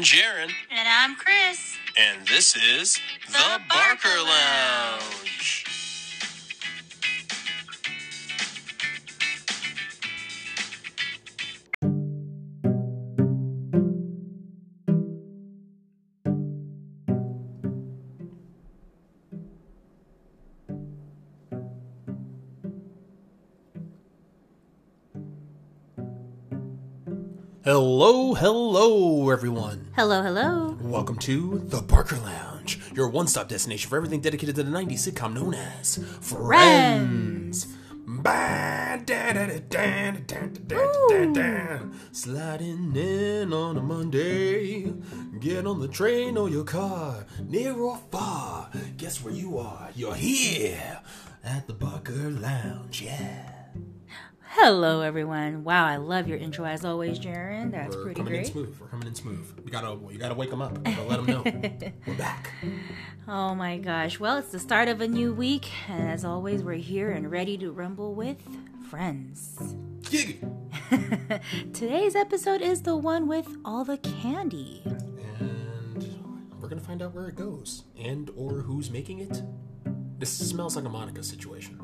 I'm Jaron, And I'm Chris. and this is The, Barker Lounge. Hello, hello, everyone. Hello, hello. Welcome to the Barker Lounge, your one stop destination for everything dedicated to the 90s sitcom known as Friends. Sliding in on a Monday. Get on the train or your car, near or far. Guess where you are? You're here at the Barker Lounge, yeah. Hello, everyone. Wow, I love your intro as always, Jaron. That's We're pretty coming in great. smooth. We're coming in smooth. We gotta, you gotta wake them up. You gotta let them know we're back. Oh my gosh. Well, it's the start of a new week, and as always, we're here and ready to rumble with friends. Today's episode is the one with all the candy. And we're gonna find out where it goes and or who's making it. This smells like a Monica situation.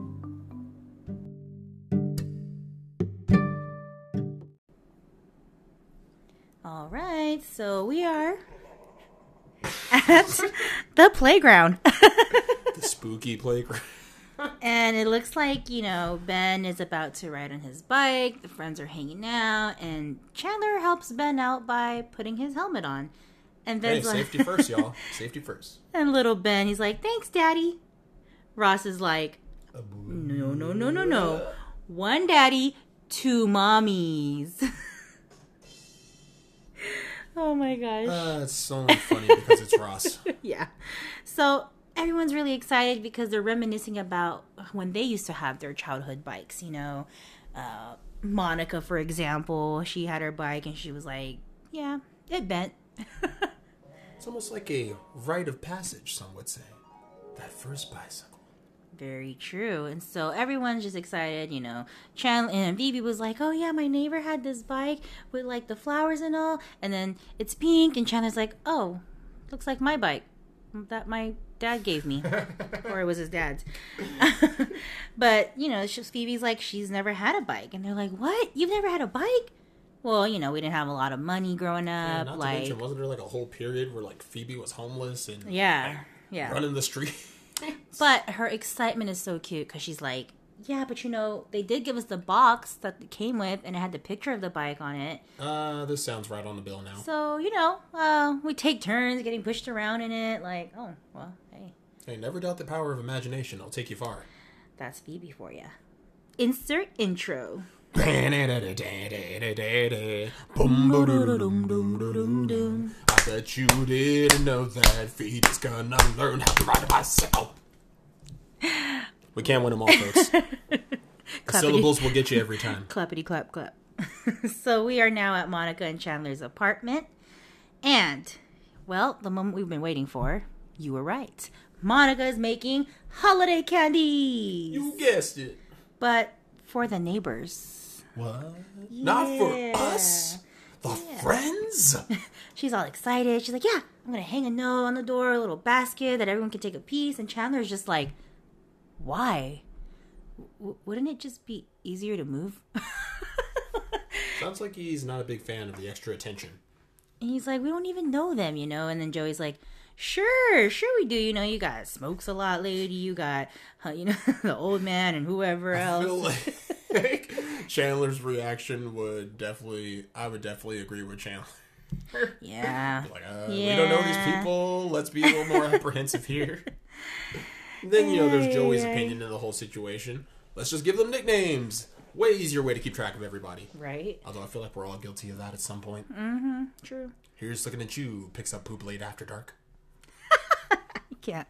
Right, so we are at the playground. The spooky playground. And it looks like, you know, Ben is about to ride on his bike. The friends are hanging out. And Chandler helps Ben out by putting his helmet on. And Hey, Ben's like, safety first, y'all. Safety first. and little Ben, he's like, thanks, Daddy. Ross is like, no, no, no, no, no. One daddy, two mommies. oh my gosh. Uh, it's only funny because it's Ross. yeah. So everyone's really excited because they're reminiscing about when they used to have their childhood bikes. You know, uh, Monica, for example, she had her bike and she was like, "Yeah, it bent." It's almost like a rite of passage, some would say. That first bicycle. Very true. And so everyone's just excited, you know. Chandler and Phoebe was like, "Oh yeah, my neighbor had this bike with like the flowers and all, and then it's pink." And Chandler's like, "Oh, looks like my bike that my dad gave me, or it was his dad's." but you know, it's just Phoebe's like, she's never had a bike, and they're like, "What? You've never had a bike?" Well, you know, we didn't have a lot of money growing Yeah, up. to like, mention, wasn't there like a whole period where like Phoebe was homeless and yeah, yeah. running the street? But her excitement is so cute because she's like, yeah, but you know, they did give us the box that it came with, and it had the picture of the bike on it. uh, this sounds right on the bill now. So you know, uh, we take turns getting pushed around in it. Like, oh well, hey, Hey, never doubt the power of imagination. It'll take you far. that's Phoebe for you. Insert intro. Bet you didn't know that Phoebe's gonna learn how to ride a bicycle. We can't win them all, folks. The syllables will get you every time. Clappity clap clap. so we are now at Monica and Chandler's apartment, and well, the moment we've been waiting for. You were right. Monica is making holiday candies. You guessed it. but for the neighbors. What? Not for us. The friends. She's all excited. She's like, "Yeah, I'm gonna hang a note on the door, a little basket that everyone can take a piece." And Chandler's just like, "Why? W- wouldn't it just be easier to move?" Sounds like he's not a big fan of the extra attention. and he's like, "We don't even know them, you know." And then Joey's like, "Sure, sure we do. You know, you got smokes a lot, lady. You got, uh, you know, the old man and whoever else." Like Chandler's reaction would definitely, I would definitely agree with Chandler. yeah. Like, uh, we don't know these people. Let's be a little more apprehensive here. then, you know, there's Joey's opinion of the whole situation. Let's just give them nicknames. Way easier way to keep track of everybody. Right. Although I feel like we're all guilty of that at some point. Mm hmm. True. Here's looking at you, picks up poop late after dark. Can't.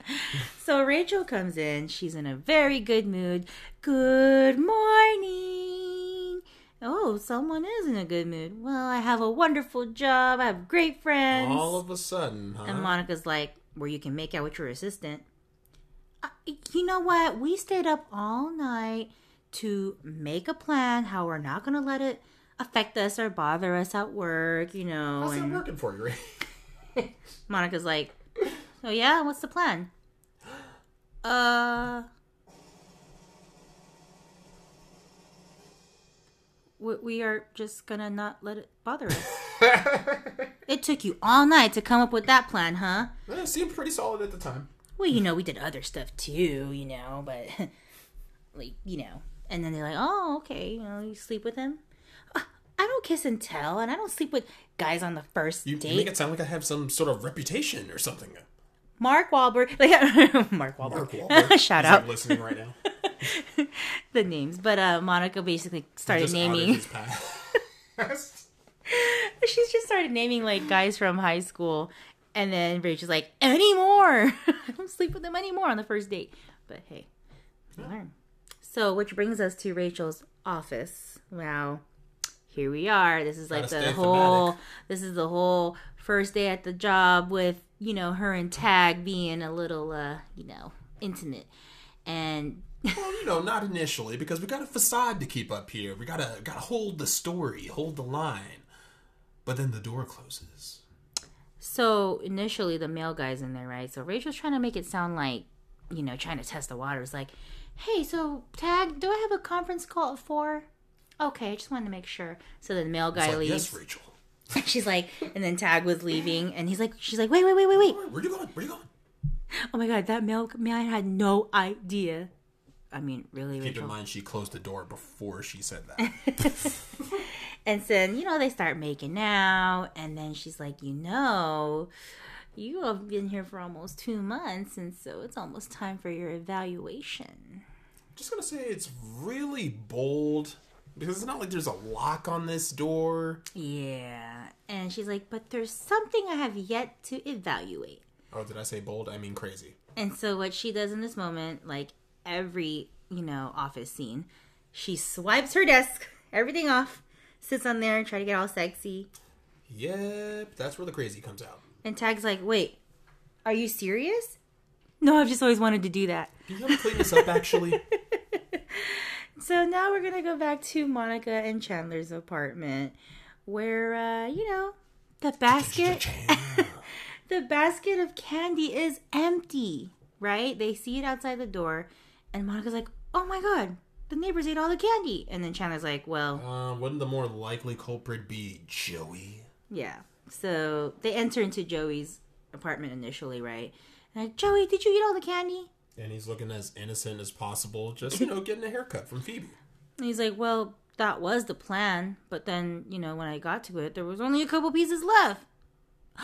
So Rachel comes in. She's in a very good mood. Good morning. Oh, someone is in a good mood. Well, I have a wonderful job. I have great friends. All of a sudden, huh? and Monica's like, where you can make out with your assistant. Uh, you know what? We stayed up all night to make a plan how we're not going to let it affect us or bother us at work, you know. How's that working for you? Monica's like, "Oh yeah, what's the plan?" Uh, we, we are just gonna not let it bother us. it took you all night to come up with that plan, huh? It seemed pretty solid at the time. Well, you know, we did other stuff too, you know, but like, you know. And then they're like, "Oh, okay, you know, you sleep with him." Uh, I don't kiss and tell, and I don't sleep with guys on the first You, you date. make it sound like I have some sort of reputation or something. Mark Wahlberg, like Mark Wahlberg. Mark Wahlberg. Shout He's, out like, listening right now. the names, but uh, Monica basically started naming. She's just started naming like guys from high school, and then Rachel's like, "Anymore? I don't sleep with them anymore on the first date." But hey, you learn. So, which brings us to Rachel's office. Wow, here we are. This is like Gotta the whole. thematic. This is the whole first day at the job with you know her and Tag being a little uh you know intimate, and well, you know, not initially because we got a facade to keep up here. We gotta gotta hold the story, hold the line. But then the door closes. So initially, the male guy's in there, right? So Rachel's trying to make it sound like, you know, trying to test the waters. Like, hey, so Tag, do I have a conference call at four? Okay, I just wanted to make sure. So then the male guy like, leaves. yes, Rachel. She's like, and then Tag was leaving, and he's like, she's like, wait, wait, wait, wait, wait. Where you going? Where you going? Oh my god, that male man had no idea. I mean, really, Keep in mind, she closed the door before she said that. And then, you know, they start making out, and then she's like, you know, you have been here for almost two months, and so it's almost time for your evaluation. Just gonna say it's really bold because it's not like there's a lock on this door. Yeah. And she's like, but there's something I have yet to evaluate. Oh, did I say bold? I mean crazy. And so what she does in this moment, like every, you know, office scene, she swipes her desk, everything off, sits on there and try to get all sexy. Yep, that's where the crazy comes out. And Tag's like, wait, are you serious? No, I've just always wanted to do that. Can you help me clean this up, actually? So now we're gonna go back to Monica and Chandler's apartment, where uh, you know the basket, the basket of candy is empty. Right? They see it outside the door, and Monica's like, "Oh my god, the neighbors ate all the candy." And then Chandler's like, "Well, Uh, wouldn't the more likely culprit be Joey? yeah." So they enter into Joey's apartment initially, right? And like, Joey, did you eat all the candy? And he's looking as innocent as possible, just, you know, getting a haircut from Phoebe. And he's like, Well, that was the plan. But then, you know, when I got to it, there was only a couple pieces left.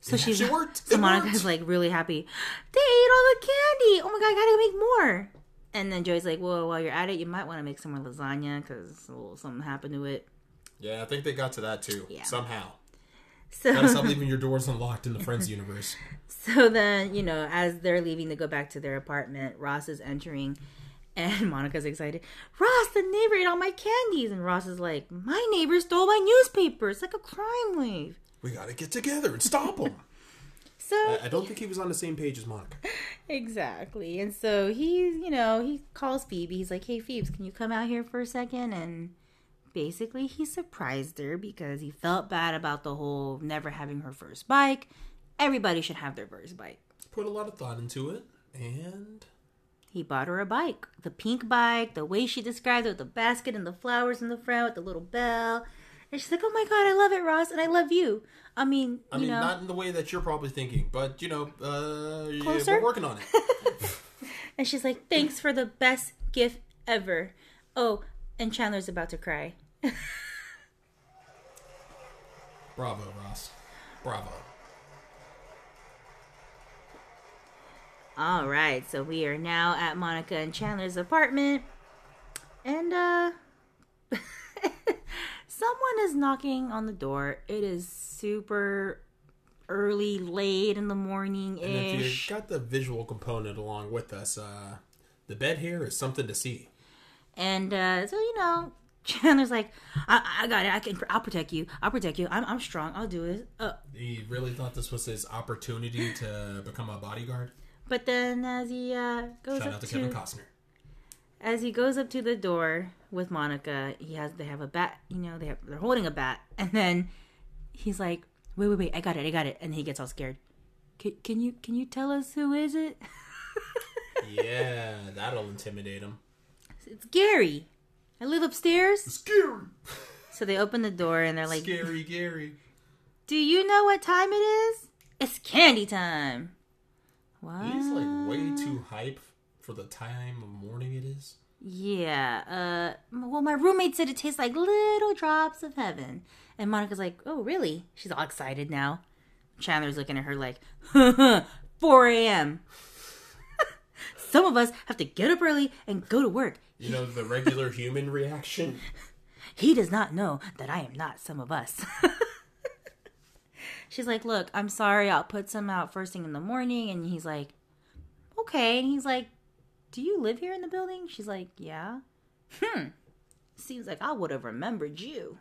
So It she's actually worked. So It Monica's worked. like really happy. They ate all the candy. Oh my god, I gotta make more. And then Joey's like, "Well, while you're at it, you might want to make some more lasagna because something happened to it." Yeah, I think they got to that too. Yeah. Somehow. Gotta So, stop leaving your doors unlocked in the Friends universe. so then you know, as they're leaving to go back to their apartment, Ross is entering, and Monica's excited. Ross, the neighbor ate all my candies, and Ross is like, "My neighbor stole my newspaper. It's like a crime wave." We gotta get together and stop him. So I, I don't think he was on the same page as Monica. Exactly. And so he, you know, he calls Phoebe. He's like, hey, Phoebes, can you come out here for a second? And basically, he surprised her because he felt bad about the whole never having her first bike. Everybody should have their first bike. Put a lot of thought into it, and He bought her a bike. The pink bike, the way she described it with the basket and the flowers in the front with the little bell. And she's like, oh my God, I love it, Ross, and I love you. I mean, I you mean, know. not in the way that you're probably thinking, but you know, uh, yeah, we're working on it. And she's like, thanks for the best gift ever. Oh, and Chandler's about to cry. Bravo, Ross. Bravo. All right, so we are now at Monica and Chandler's apartment, and uh, someone is knocking on the door. It is super early, late in the morning ish, you got the visual component along with us, uh, the bed here is something to see. And uh, so you know, Chandler's like, I, I got it. I can. I'll protect you. I'll protect you. I'm, I'm strong. I'll do it. Uh, He really thought this was his opportunity to become a bodyguard. but then as he uh, goes Shout up out to to Kevin Costner. as he goes up to the door with Monica, he has they have a bat. You know, they have, they're holding a bat, and then he's like, wait, wait, wait, I got it, I got it. And he gets all scared. Can, can you can you tell us who is it? Yeah, that'll intimidate him. It's Gary. I live upstairs. Scary. So they open the door and they're like, Scary Gary. Do you know what time it is? It's candy time. What? He's like way too hype for the time of morning it is. Yeah. Uh. Well, my roommate said it tastes like little drops of heaven, and Monica's like, "Oh, really?" She's all excited now. Chandler's looking at her like, 4 a.m. Some of us have to get up early and go to work. You know the regular human reaction. He does not know that I am not some of us. She's like, Look, I'm sorry, I'll put some out first thing in the morning. And he's like, Okay. And he's like, Do you live here in the building? She's like, Yeah. Hmm. Seems like I would have remembered you.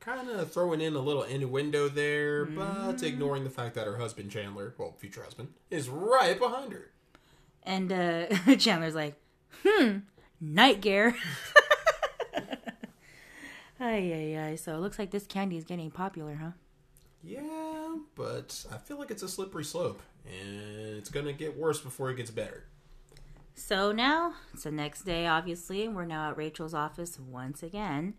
Kind of throwing in a little innuendo there, but ignoring the fact that her husband Chandler, well, future husband, is right behind her. And uh, Chandler's like, Hmm, night gear. Ay, ay, ay. So it looks like this candy is getting popular, huh? Yeah, but I feel like it's a slippery slope, and it's gonna get worse before it gets better. So now it's the next day, obviously, and we're now at Rachel's office once again.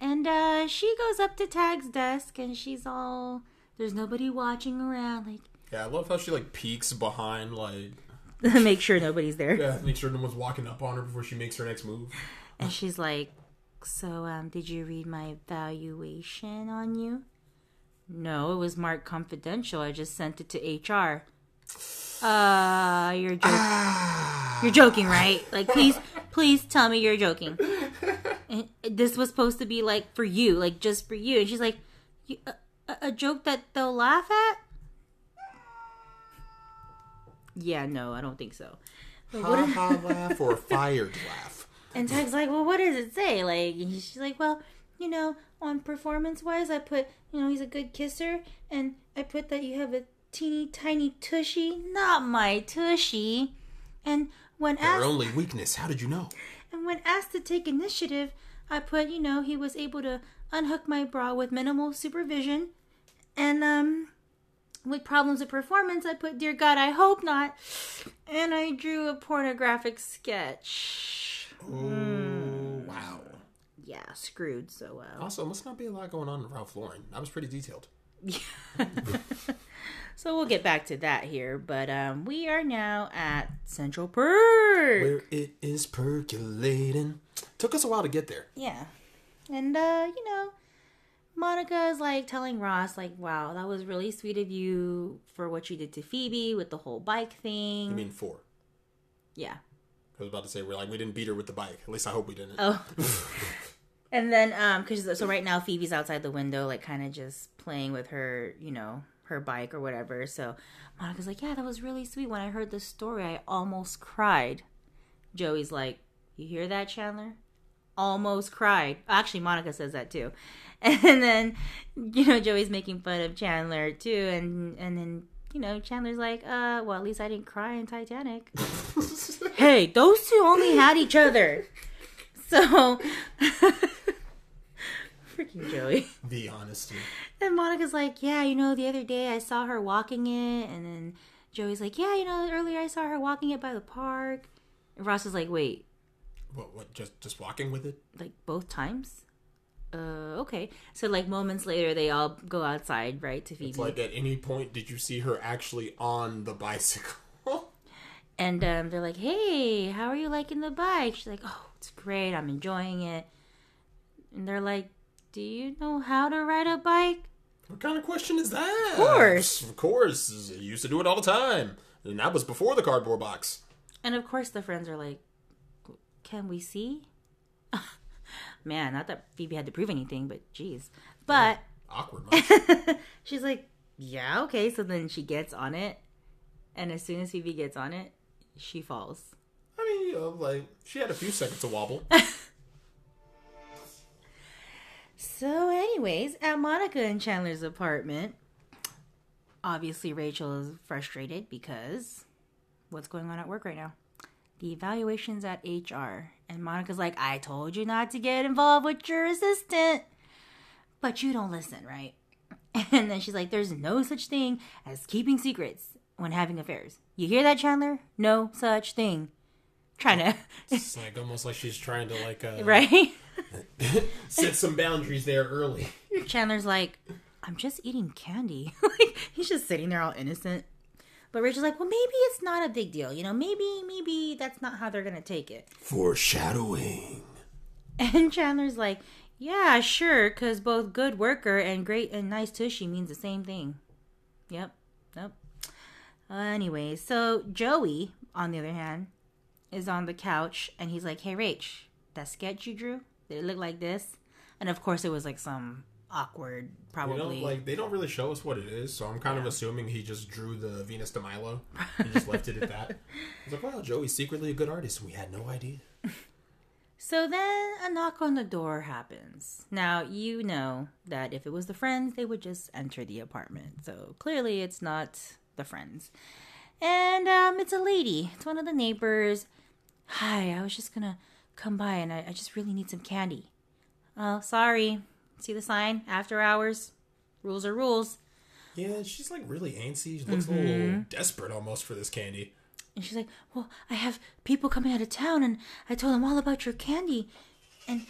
And uh, she goes up to Tag's desk and she's all, there's nobody watching around, like, Yeah, I love how she like peeks behind, like make sure nobody's there. yeah, make sure no one's walking up on her before she makes her next move. And she's like, so um, did you read my valuation on you? No, it was marked confidential. I just sent it to HR. Uh, you're joking. You're joking, right? Like, please, please tell me you're joking. And this was supposed to be like for you, like just for you. And she's like, a- a joke that they'll laugh at? Yeah, no, I don't think so. Like, Ha ha laugh or a fired laugh. and Tag's like, well, what does it say? Like, she's like, well, you know, on performance wise, I put, you know, he's a good kisser, and I put that you have a teeny tiny tushy, not my tushy. And when Her asked, only weakness. How did you know? and when asked to take initiative, I put, you know, he was able to unhook my bra with minimal supervision, and um. With problems with performance, I put, Dear God, I hope not. And I drew a pornographic sketch. Oh wow. Yeah, screwed so well. Also, must not be a lot going on in Ralph Lauren. That was pretty detailed. So we'll get back to that here, but um, we are now at Central Perk. Where it is percolating. Took us a while to get there. Yeah, and uh, you know, Monica is like telling Ross, like, "Wow, that was really sweet of you for what you did to Phoebe with the whole bike thing." I mean, four. yeah. I was about to say we're like we didn't beat her with the bike. At least I hope we didn't. Oh. and then, um, because so right now Phoebe's outside the window, like kind of just playing with her, you know, her bike or whatever. So Monica's like, "Yeah, that was really sweet. When I heard the story, I almost cried." Joey's like, "You hear that, Chandler? Almost cried." Actually, Monica says that too. And then, you know, Joey's making fun of Chandler too, and and then. You know, Chandler's like, uh, well, at least I didn't cry in Titanic. hey, those two only had each other. So, freaking Joey. the honesty. And Monica's like, yeah, you know, the other day I saw her walking it. And then Joey's like, yeah, you know, earlier I saw her walking it by the park. And Ross is like, wait, What? What? Just just walking with it? like both times? Uh, okay. So, like, moments later, they all go outside, right, to Phoebe. It's like at any point did you see her actually on the bicycle? And um, they're like, hey, how are you liking the bike? She's like, oh, it's great. I'm enjoying it. And they're like, do you know how to ride a bike? what kind of question is that? Of course. Of course. I used to do it all the time. And that was before the cardboard box. And of course, the friends are like, "Can we see?" Man, not that Phoebe had to prove anything, but geez. But Awkward much. she's like, "Yeah, okay." So then she gets on it, and as soon as Phoebe gets on it, she falls. I mean, you know, like she had a few seconds to wobble. So, anyways, at Monica and Chandler's apartment, obviously Rachel is frustrated because what's going on at work right now? The evaluations at HR. And Monica's like, I told you not to get involved with your assistant. But you don't listen, right? And then she's like, There's no such thing as keeping secrets when having affairs. You hear that, Chandler? No such thing. Trying to, It's like almost like she's trying to like uh, right? set some boundaries there early. Chandler's like, I'm just eating candy. like, he's just sitting there all innocent. But Rachel's like, Well, maybe it's not a big deal. You know, maybe, maybe that's not how they're going to take it. Foreshadowing. And Chandler's like, Yeah, sure, because both good worker and great and nice tushy means the same thing. Yep, yep. Uh, anyway, so Joey, on the other hand, is on the couch and he's like, Hey, Rach, that sketch you drew, did it look like this? And of course, it was like some awkward, You probably. know, like they don't really show us what it is, so I'm kind of assuming he just drew the Venus de Milo and just left it at that. I was like, wow, Joey's secretly a good artist, we had no idea. So then a knock on the door happens. Now, you know that if it was the friends, they would just enter the apartment. So clearly it's not the friends. And um, it's a lady. It's one of the neighbors. Hi, I was just gonna come by and I, I just really need some candy. Oh, sorry. See the sign? After hours. Rules are rules. Yeah, she's like really antsy. She looks a little mm-hmm. desperate almost for this candy. And she's like, Well, I have people coming out of town and I told them all about your candy. And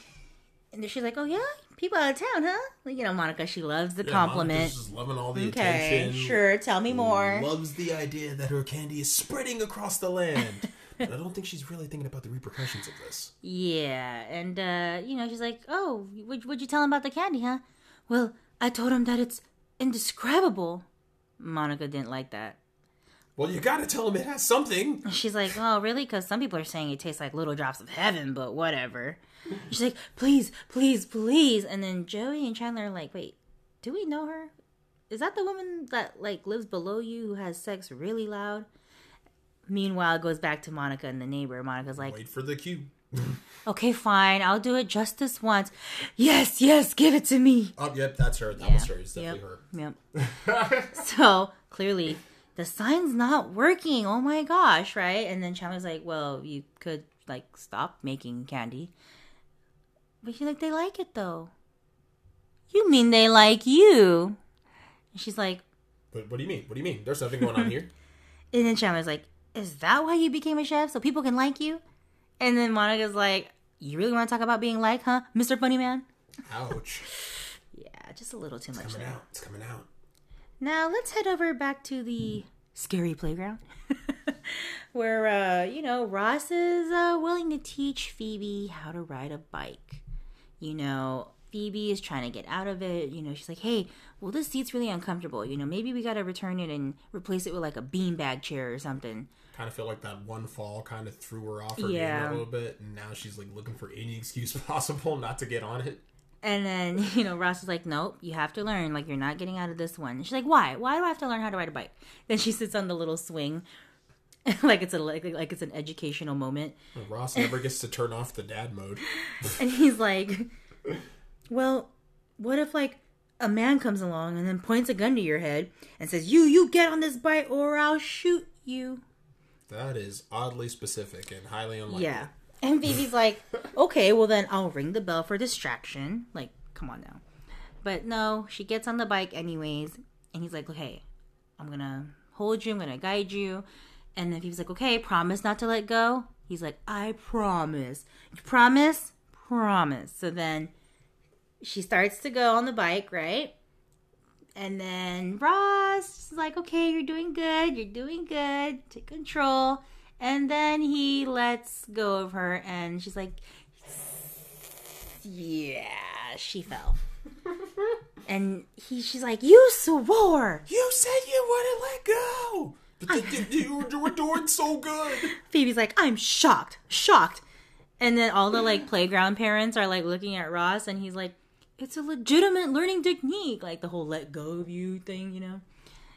and then she's like, Oh yeah? People out of town, huh? Like, you know, Monica, she loves the Yeah, compliment. Monica's just loving all the Okay, attention. sure, tell me more. Loves the idea that her candy is spreading across the land. but I don't think she's really thinking about the repercussions of this. Yeah, and uh, you know, she's like, "Oh, would would you tell him about the candy, huh?" Well, I told him that it's indescribable. Monica didn't like that. Well, you gotta tell him it has something. And She's like, "Oh, really?" Because some people are saying it tastes like little drops of heaven, but whatever. She's like, "Please, please, please!" And then Joey and Chandler are like, "Wait, do we know her? Is that the woman that like lives below you who has sex really loud?" Meanwhile, it goes back to Monica and the neighbor. Monica's like, Wait for the cue. Okay, fine. I'll do it just this once. Yes, yes, give it to me. Oh, yep, that's her. That was her. It's definitely Yep. her. Yep. so clearly, the sign's not working. Oh my gosh, right? And then Chandler's like, "Well, you could like stop making candy." But she's like, "They like it though." You mean they like you? And she's like, But what do you mean? What do you mean? There's nothing going on here. and then Chandler's like, "Is that why you became a chef so people can like you?" And then Monica's like, "You really want to talk about being like, huh, Mister Funny Man?" Ouch. Yeah, just a little too much. Coming there. out. It's coming out. Now let's head over back to the scary playground, where uh, you know Ross is uh, willing to teach Phoebe how to ride a bike. You know, Phoebe is trying to get out of it. You know, she's like, "Hey, well, this seat's really uncomfortable. You know, maybe we got to return it and replace it with like a beanbag chair or something." Kind of feel like that one fall kind of threw her off her Yeah. game a little bit, and now she's like looking for any excuse possible not to get on it. And then, you know, Ross is like, nope, you have to learn. Like, you're not getting out of this one. And she's like, why? Why do I have to learn how to ride a bike? Then she sits on the little swing, like it's a like, like it's an educational moment. And Ross never gets to turn off the dad mode. And he's like, well, what if like a man comes along and then points a gun to your head and says, you, you get on this bike or I'll shoot you. That is oddly specific and highly unlikely. Yeah. And Phoebe's like, okay, well then I'll ring the bell for distraction. Like, come on now. But no, she gets on the bike anyways. And he's like, okay, I'm going to hold you. I'm going to guide you. And then Phoebe's like, okay, promise not to let go. He's like, I promise. You promise? Promise. So then she starts to go on the bike, right? And then Ross is like, okay, you're doing good. You're doing good. Take control. And then he lets go of her, and she's like, yeah, she fell. and he, she's like, you swore. You said you wouldn't let go! But th- th- you, you were doing so good! Phoebe's like, I'm shocked, shocked. And then all the like playground parents are like looking at Ross, and he's like, it's a legitimate learning technique, like the whole let go of you thing, you know?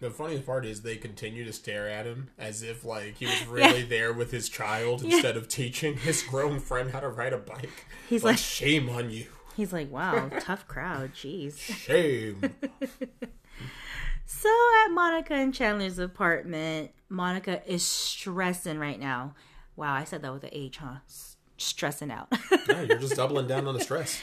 The funniest part is they continue to stare at him as if like he was really there with his child instead of teaching his grown friend how to ride a bike. He's like, like- shame on you. He's like, wow, tough crowd, jeez. Shame. So at Monica and Chandler's apartment, Monica is stressing right now. Wow, I said that with an H, huh? S- stressing out. yeah, you're just doubling down on the stress.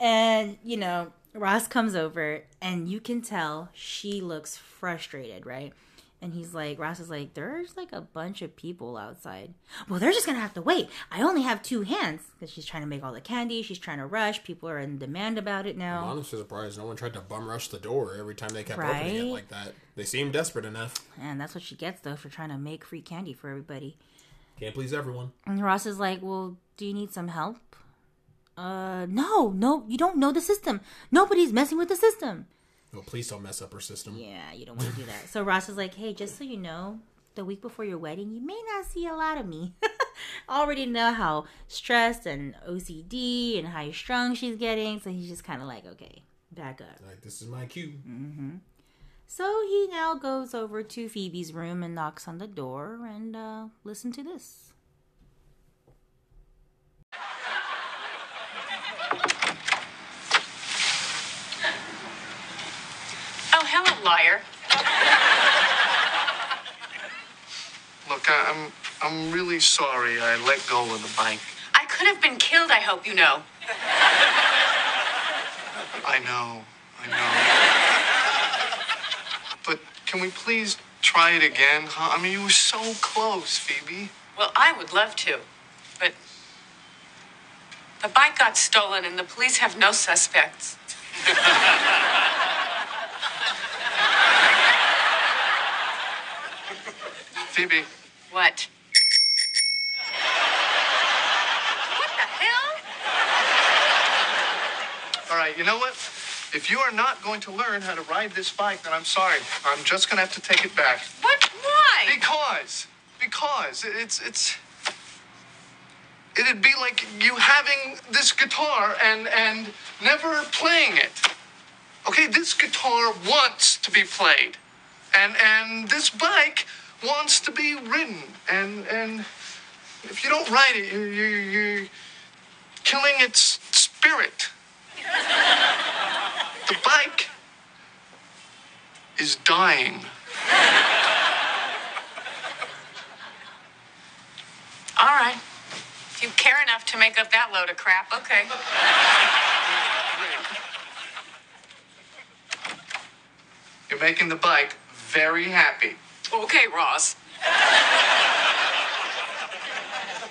And you know, Ross comes over, and you can tell she looks frustrated, right? And he's like, Ross is like, there's like a bunch of people outside. Well, they're just gonna have to wait. I only have two hands because she's trying to make all the candy. She's trying to rush. People are in demand about it I'm now. honestly surprised no one tried to bum rush the door every time they kept opening it like that. They seem desperate enough. And that's what she gets though for trying to make free candy for everybody. Can't please everyone. And Ross is like, Well, do you need some help? Uh, no, no, you don't know the system. Nobody's messing with the system. Oh, please don't mess up her system. Yeah, you don't want to do that. So Ross is like, Hey, just so you know, the week before your wedding, you may not see a lot of me. Already know how stressed and OCD and high strung she's getting. So he's just kind of like, Okay, back up. Like this is my cue. So he now goes over to Phoebe's room and knocks on the door and uh, listen to this. Oh, hello, liar. Look, I- I'm I'm really sorry I let go of the bike. I could have been killed, I hope you know. I know, I know. But can we please try it again? Huh? I mean, you were so close, Phoebe. Well, I would love to, but the bike got stolen and the police have no suspects. Phoebe, What? What the hell? all right, you know what? If you are not going to learn how to ride this bike, then I'm sorry. I'm just gonna have to take it back. What? Why? Because, because it's it's. It'd be like you having this guitar and and never playing it. Okay, this guitar wants to be played, and and this bike wants to be ridden, and and if you don't ride it, you you you're killing its spirit. the bike is dying. All right. If you care enough to make up that load of crap, okay. You're making the bike very happy. Okay, Ross.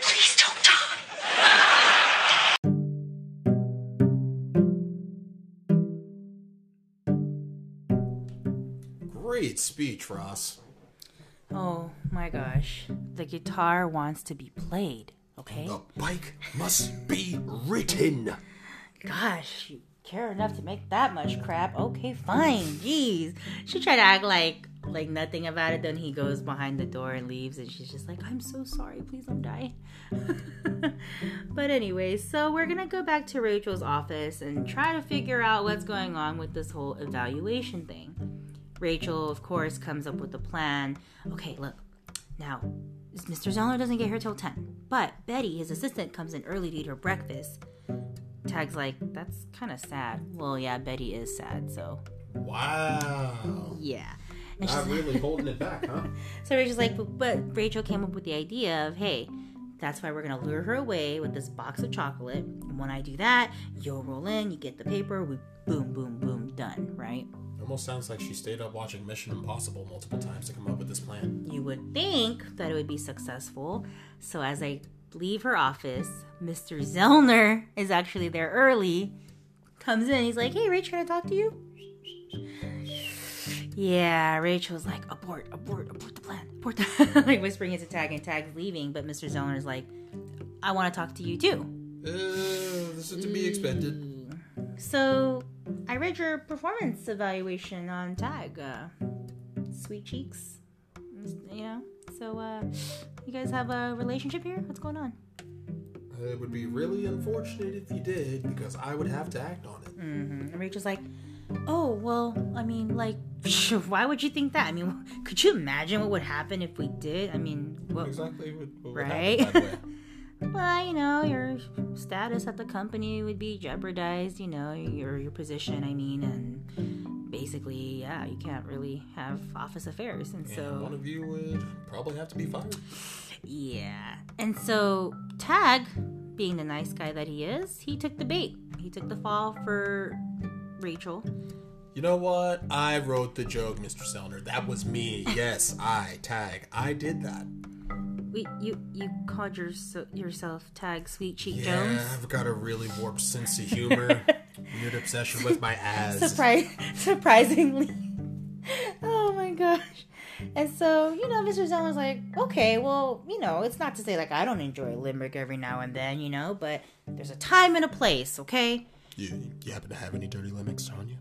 Please don't die. Great speech, Ross. Oh my gosh. The guitar wants to be played, okay? The bike must be written. Gosh, you care enough to make that much crap. Okay, fine. Jeez. She tried to act like like nothing about it. Then he goes behind the door and leaves, and she's just like, "I'm so sorry. Please don't die." but anyway, so we're gonna go back to Rachel's office and try to figure out what's going on with this whole evaluation thing. Rachel, of course, comes up with a plan. Okay, look. Now, Mr. Zelner doesn't get here till 10, but Betty, his assistant, comes in early to eat her breakfast. Tag's like, that's kind of sad. Well, yeah, Betty is sad, so Wow. yeah. And Not really holding it back, huh? so Rachel's like, but, but Rachel came up with the idea of, hey, that's why we're gonna lure her away with this box of chocolate. And when I do that, you'll roll in, you get the paper, we boom, boom, boom, done, right? Almost sounds like she stayed up watching Mission Impossible multiple times to come up with this plan. You would think that it would be successful. So as I leave her office, Mr. Zelner is actually there early. Comes in, he's like, "Hey, Rach, can I talk to you?" Yeah, Rachel's like, "Abort, abort, abort the plan, abort the like whispering it to Tag, and Tag's leaving, but Mr. Zelner's like, "I want to talk to you too." Uh, this is to be expected. So I read your performance evaluation on Tag. Uh, sweet cheeks, you know. So uh, you guys have a relationship here? What's going on? It would be really unfortunate if you did, because I would have to act on it. And Rachel's like, "Oh well, I mean, like, why would you think that? I mean, could you imagine what would happen if we did? I mean, what, Exactly what, Right? well, you know, your status at the company would be jeopardized. You know, your your position. I mean, and basically, yeah, you can't really have office affairs, and And so one of you would probably have to be fired. Yeah. And so Tag, being the nice guy that he is, he took the bait. He took the fall for Rachel. You know what? I wrote the joke, Mr. Zelner. That was me. Yes, I tag. I did that. We, you you called your, yourself Tag Sweet Cheek Yeah, Jones. I've got a really warped sense of humor. Weird obsession with my ass. Surprise, surprisingly. oh my gosh. And so, you know, Mr. Zell was like, okay, well, you know, it's not to say like I don't enjoy limerick every now and then, you know, but there's a time and a place, okay? You, you happen to have any dirty limericks on you?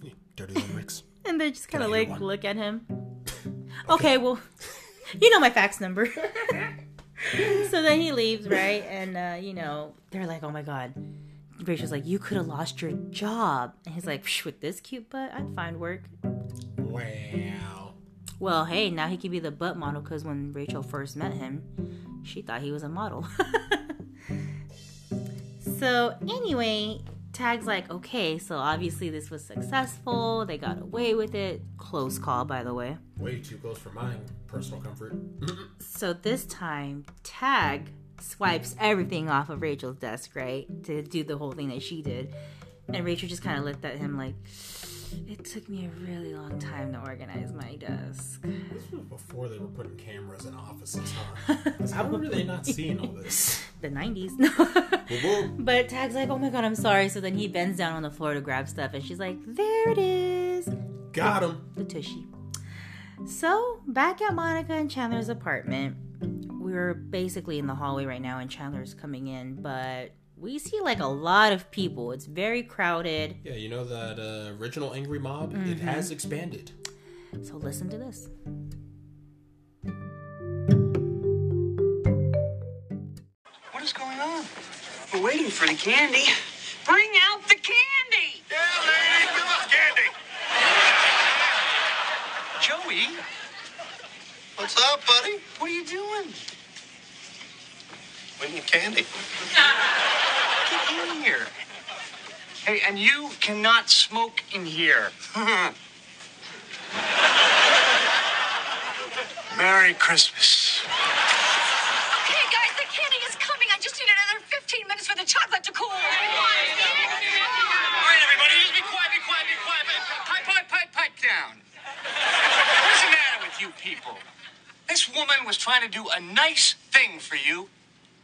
Any dirty limericks? And they just kind of Can I hear like one? look at him. okay, well, you know my fax number. so then he leaves, right? And, uh, you know, they're like, oh my God. Rachel's like, you could have lost your job. And he's like, Psh, with this cute butt, I'd find work. wow. Well, hey, now he could be the butt model because when Rachel first met him, she thought he was a model. so, anyway, Tag's like, okay, so obviously this was successful. They got away with it. Close call, by the way. Way too close for my personal comfort. So, this time, Tag swipes everything off of Rachel's desk, right? To do the whole thing that she did. And Rachel just kind of looked at him like, it took me a really long time to organize my desk. This was before they were putting cameras in offices, huh? How were they not seeing all this? The 90s. Whoa. But Tag's like, oh my god, I'm sorry. So then he bends down on the floor to grab stuff, and she's like, there it is, Got him. the tushy. So back at Monica and Chandler's apartment, we're basically in the hallway right now, and Chandler's coming in, but we see like a lot of people. It's very crowded. Yeah, you know that uh, original Angry Mob? It has expanded. So listen to this. What is going on? We're waiting for the candy. Bring out the candy! Yeah, lady, give us candy. Joey, What's up, buddy? what are you doing? We need candy. Get in here. Hey, and you cannot smoke in here. Merry Christmas. Okay, guys, the candy is coming. I just need another 15 minutes for the chocolate to cool. All right, everybody, just be quiet, be quiet, be quiet. Pipe, pipe, pipe, pipe down. What's the matter with you people? This woman was trying to do a nice thing for you.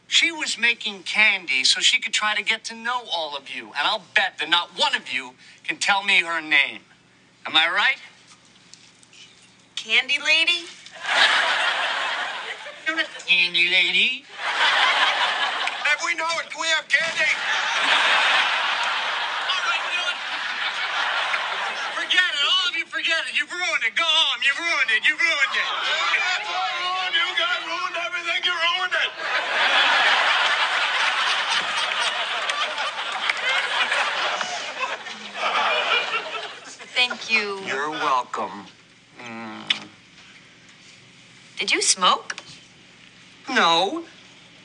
She was making candy so she could try to get to know all of you. And I'll bet that not one of you can tell me her name. Am I right? Candy lady? You're not candy lady. If we know it, can we have candy? All right, you know what? Forget it. All of you forget it. You've ruined it. Go home. You've ruined it. You've ruined it. That's all ruined. You guys ruined everything. You ruined it. Thank you. You're welcome. Did you smoke? No.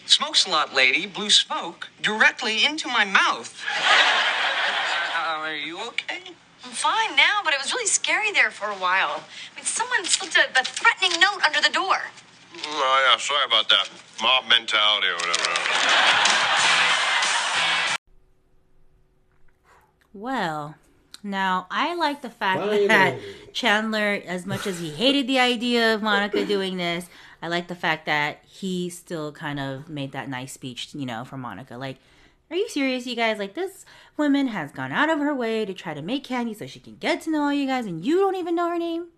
Smoke's a lot, lady. Blew smoke directly into my mouth. Uh, are you okay? I'm fine now, but it was really scary there for a while. I mean, someone slipped a, a threatening note under the door. Oh, yeah, sorry about that. Mob mentality or whatever. Well, now I like the fact Finally. that Chandler, as much as he hated the idea of Monica doing this, I like the fact that he still kind of made that nice speech, you know, for Monica. Like, are you serious, you guys? Like, this woman has gone out of her way to try to make candy so she can get to know all you guys, and you don't even know her name?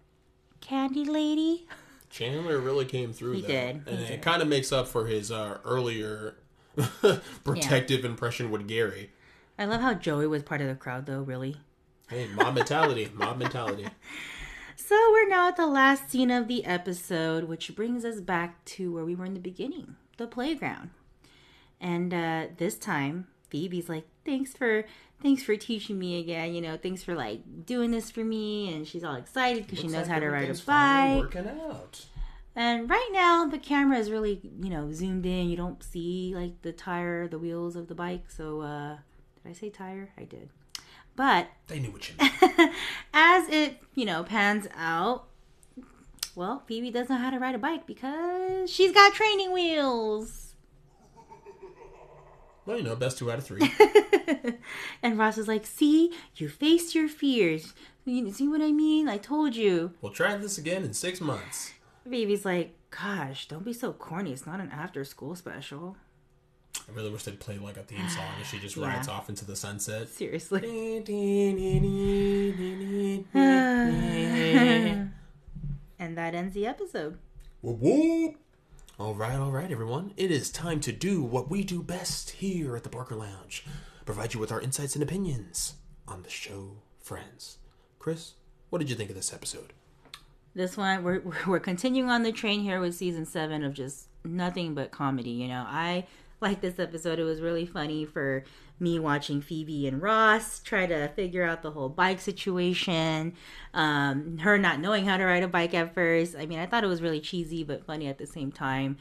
Candy lady? Chandler really came through. He though. did, he and it did. kind of makes up for his uh, earlier protective impression with Gary. I love how Joey was part of the crowd, though, really. Hey, mob mentality, mob mentality. So we're now at the last scene of the episode, which brings us back to where we were in the beginning, the playground. And uh, this time, Phoebe's like, "Thanks for, thanks for teaching me again. You know, thanks for like doing this for me." And she's all excited because she knows like how to ride a bike. Working out. And right now, the camera is really, you know, zoomed in. You don't see like the tire, the wheels of the bike. So, uh, did I say tire? I did. But They knew what you meant. as it, you know, pans out, well, Phoebe doesn't know how to ride a bike because she's got training wheels. Well, you know, best two out of three. And Ross is like, "See, you faced your fears. You see what I mean? I told you." we'll try this again in six months. Baby's like, "Gosh, don't be so corny. It's not an after-school special." I really wish they'd play like a theme song and she just Yeah. rides off into the sunset. Seriously. And that ends the episode. All right, all right, everyone. It is time to do what we do best here at the Barker Lounge provide you with our insights and opinions on the show Friends. Chris, what did you think of this episode? This one, we're we're- we're continuing on the train here with season seven of just nothing but comedy. You know, I like this episode. It was really funny for me watching Phoebe and Ross try to figure out the whole bike situation. Um, her not knowing how to ride a bike at first. I mean, I thought it was really cheesy but funny at the same time.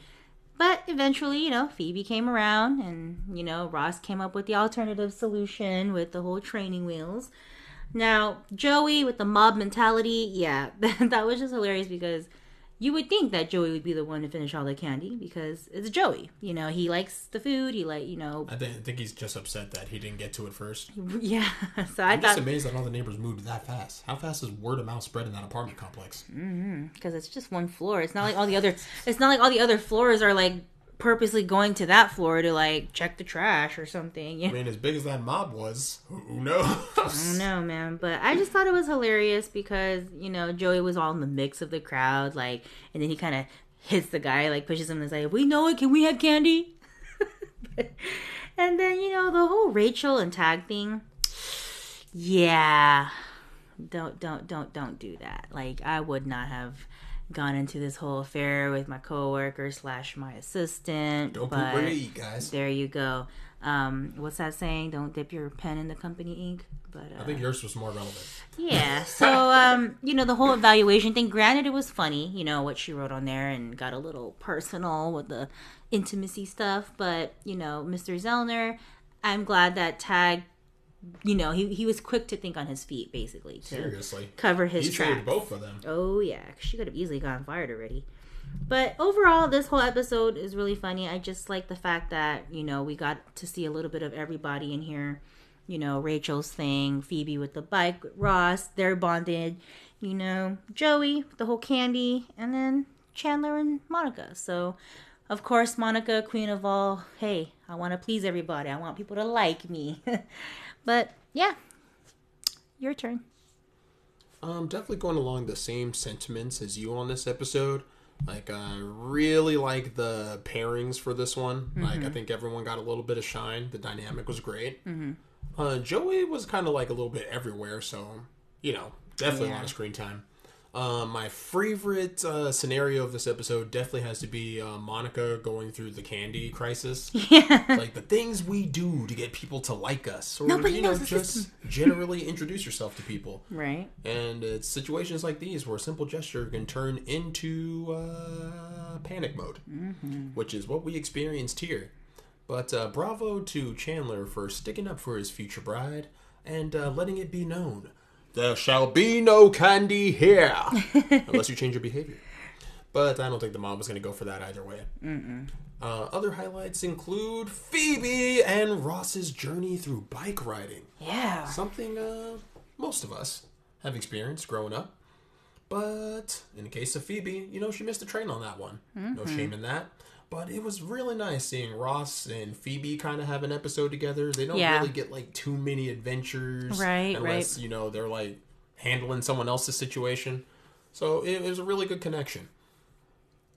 But eventually, you know, Phoebe came around and, you know, Ross came up with the alternative solution with the whole training wheels. Now, Joey with the mob mentality, yeah, that was just hilarious because you would think that Joey would be the one to finish all the candy because it's Joey. You know, he likes the food. He like, you know, I think, I think he's just upset that he didn't get to it first. yeah. So I I'm just amazed that all the neighbors moved that fast. How fast is word of mouth spread in that apartment complex? Mm-hmm, because it's just one floor. It's not like all the other. It's not like all the other floors are like purposely going to that floor to like check the trash or something. You I mean, as big as that mob was, who who knows? I don't know, man. But I just thought it was hilarious because you know Joey was all in the mix of the crowd, like, and then he kind of hits the guy, like pushes him and is like, "We know it. Can we have candy?" and then you know the whole Rachel and tag thing. Yeah, don't don't don't don't do that. Like I would not have gone into this whole affair with my coworker slash my assistant. Don't but where you guys. there you go. Um, what's that saying? Don't dip your pen in the company ink. But uh, I think yours was more relevant. yeah. So um, you know, the whole evaluation thing. Granted, it was funny. You know what she wrote on there, and got a little personal with the intimacy stuff. But you know, Mr. Zelner, I'm glad that Tag. You know, he he was quick to think on his feet, basically to Seriously. cover his He tracks. saved both of them. Oh yeah, she could have easily gotten fired already. But overall, this whole episode is really funny. I just like the fact that you know we got to see a little bit of everybody in here. You know, Rachel's thing, Phoebe with the bike, Ross, they're bonded. You know, Joey with the whole candy, and then Chandler and Monica. So, of course, Monica, queen of all. Hey, I want to please everybody. I want people to like me. but yeah, your turn. I'm definitely going along the same sentiments as you on this episode. Like, I really like the pairings for this one. Like, I think everyone got a little bit of shine. The dynamic was great. Uh, Joey was kind of like a little bit everywhere, so you know, definitely a lot of screen time. Uh, my favorite uh, scenario of this episode definitely has to be uh, Monica going through the candy crisis. Yeah. like the things we do to get people to like us, or Nobody you know, just system. generally introduce yourself to people. right. And it's situations like these where a simple gesture can turn into uh, panic mode, which is what we experienced here. But uh, bravo to Chandler for sticking up for his future bride and uh, letting it be known there shall be no candy here unless you change your behavior. But I don't think the mom was going to go for that either way. Uh, other highlights include Phoebe and Ross's journey through bike riding Yeah. something uh, most of us have experienced growing up. But in the case of Phoebe, you know, she missed a train on that one. No shame in that. But it was really nice seeing Ross and Phoebe kind of have an episode together. They don't Yeah. really get like too many adventures, Right, Unless right. you know they're like handling someone else's situation. So it, it was a really good connection,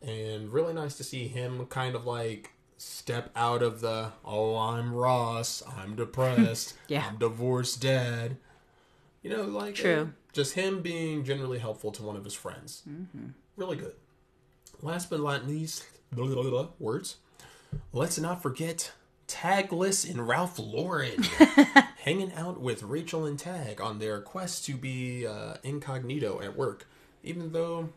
and really nice to see him kind of like step out of the oh I'm Ross, I'm depressed, Yeah. I'm divorced dad. You know, like True. uh, just him being generally helpful to one of his friends. Mm-hmm. Really good. Last but not least, blah, blah, blah, words. Let's not forget Tagless and Ralph Lauren hanging out with Rachel and Tag on their quest to be uh, incognito at work, even though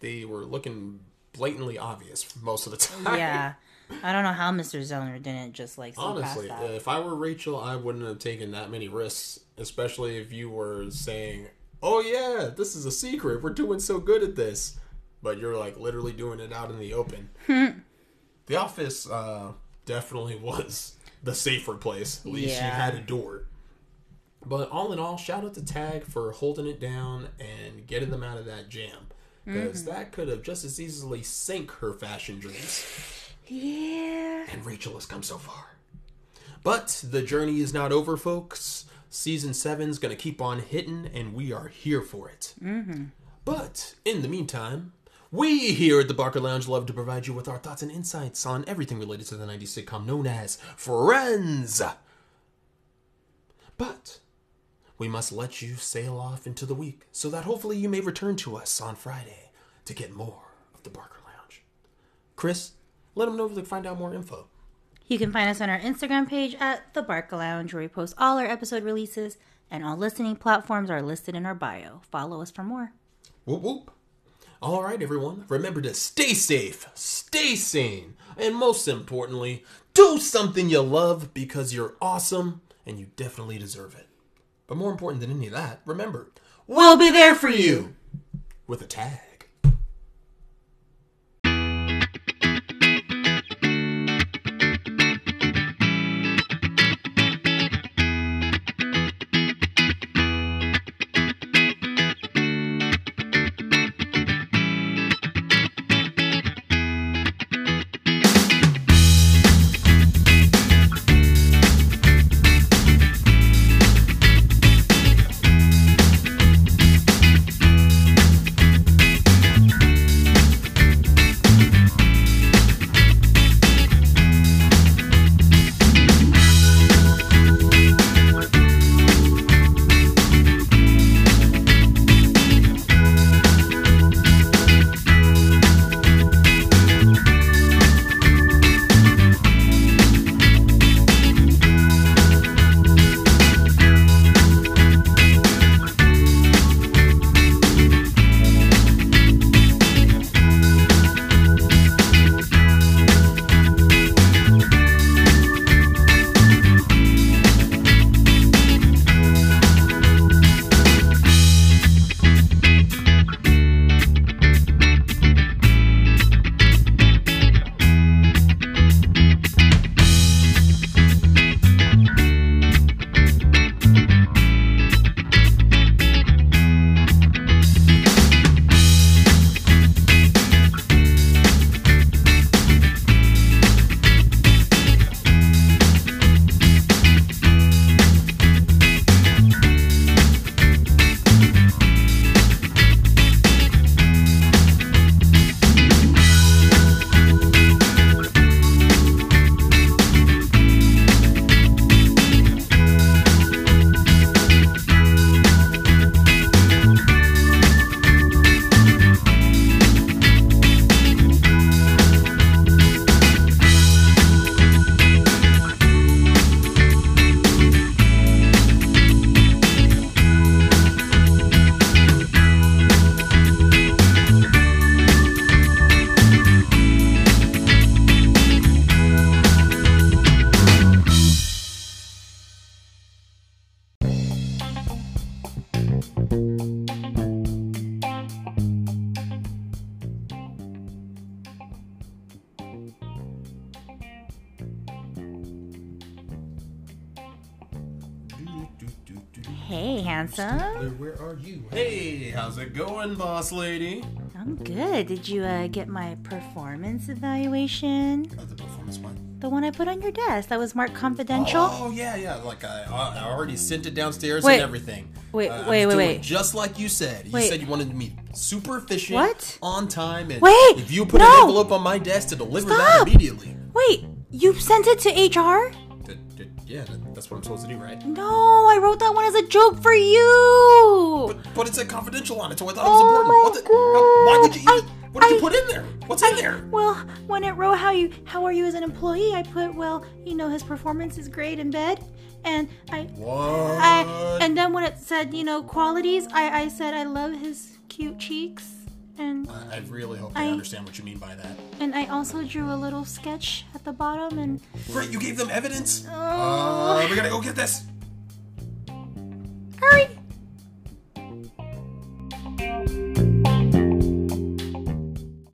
they were looking blatantly obvious most of the time. yeah. I don't know how Mr. Zelner didn't just like Honestly, uh, if I were Rachel, I wouldn't have taken that many risks, especially if you were saying, "Oh yeah, this is a secret. We're doing so good at this," but you're like literally doing it out in the open. the Office uh, definitely was the safer place. At least she Yeah. had a door. But all in all, shout out to Tag for holding it down and getting them out of that jam. Because that could have just as easily sank her fashion dreams. Yeah. And Rachel has come so far. But the journey is not over, folks. Season 7's gonna keep on hitting, and we are here for it. Mm-hmm. But in the meantime, we here at the Barker Lounge love to provide you with our thoughts and insights on everything related to the 90s sitcom known as Friends. But we must let you sail off into the week so that hopefully you may return to us on Friday to get more of the Barker Lounge. Chris, let them know if they find out more info. You can find us on our Instagram page at The Barker Lounge, where we post all our episode releases, and all listening platforms are listed in our bio. Follow us for more. Whoop whoop. All right, everyone. Remember to stay safe, stay sane, and most importantly, do something you love because you're awesome and you definitely deserve it. But more important than any of that, remember, we'll be there for you with a tag. Hey, handsome. Where are you? Hey, how's it going, boss lady? I'm good. Did you uh, get my performance evaluation? Oh, the performance one. The one I put on your desk that was marked confidential? Oh yeah, yeah. Like I, I already sent it downstairs Wait. and everything. Wait, Uh, I wait, wait, doing wait. Just like you said. You Wait. said you wanted me super efficient, What? on time, and Wait, if you put an envelope on my desk to deliver that immediately. Wait, you sent it to HR? Yeah, that's what I'm supposed to do, right? No, I wrote that one as a joke for you. But, but it said confidential on it, so I thought it was Oh important. my What the, how- why would you? Even, what did I- you put in there? What's in there? Well, when it wrote how you how are you as an employee, I put well, you know, his performance is great in bed, and I What? I and then when it said you know qualities, I I said I love his cute cheeks, and I I really hope they I- understand what you mean by that. and I also drew a little sketch at the bottom, and Great, you gave them evidence. oh, Uh, we gotta go get this. hurry.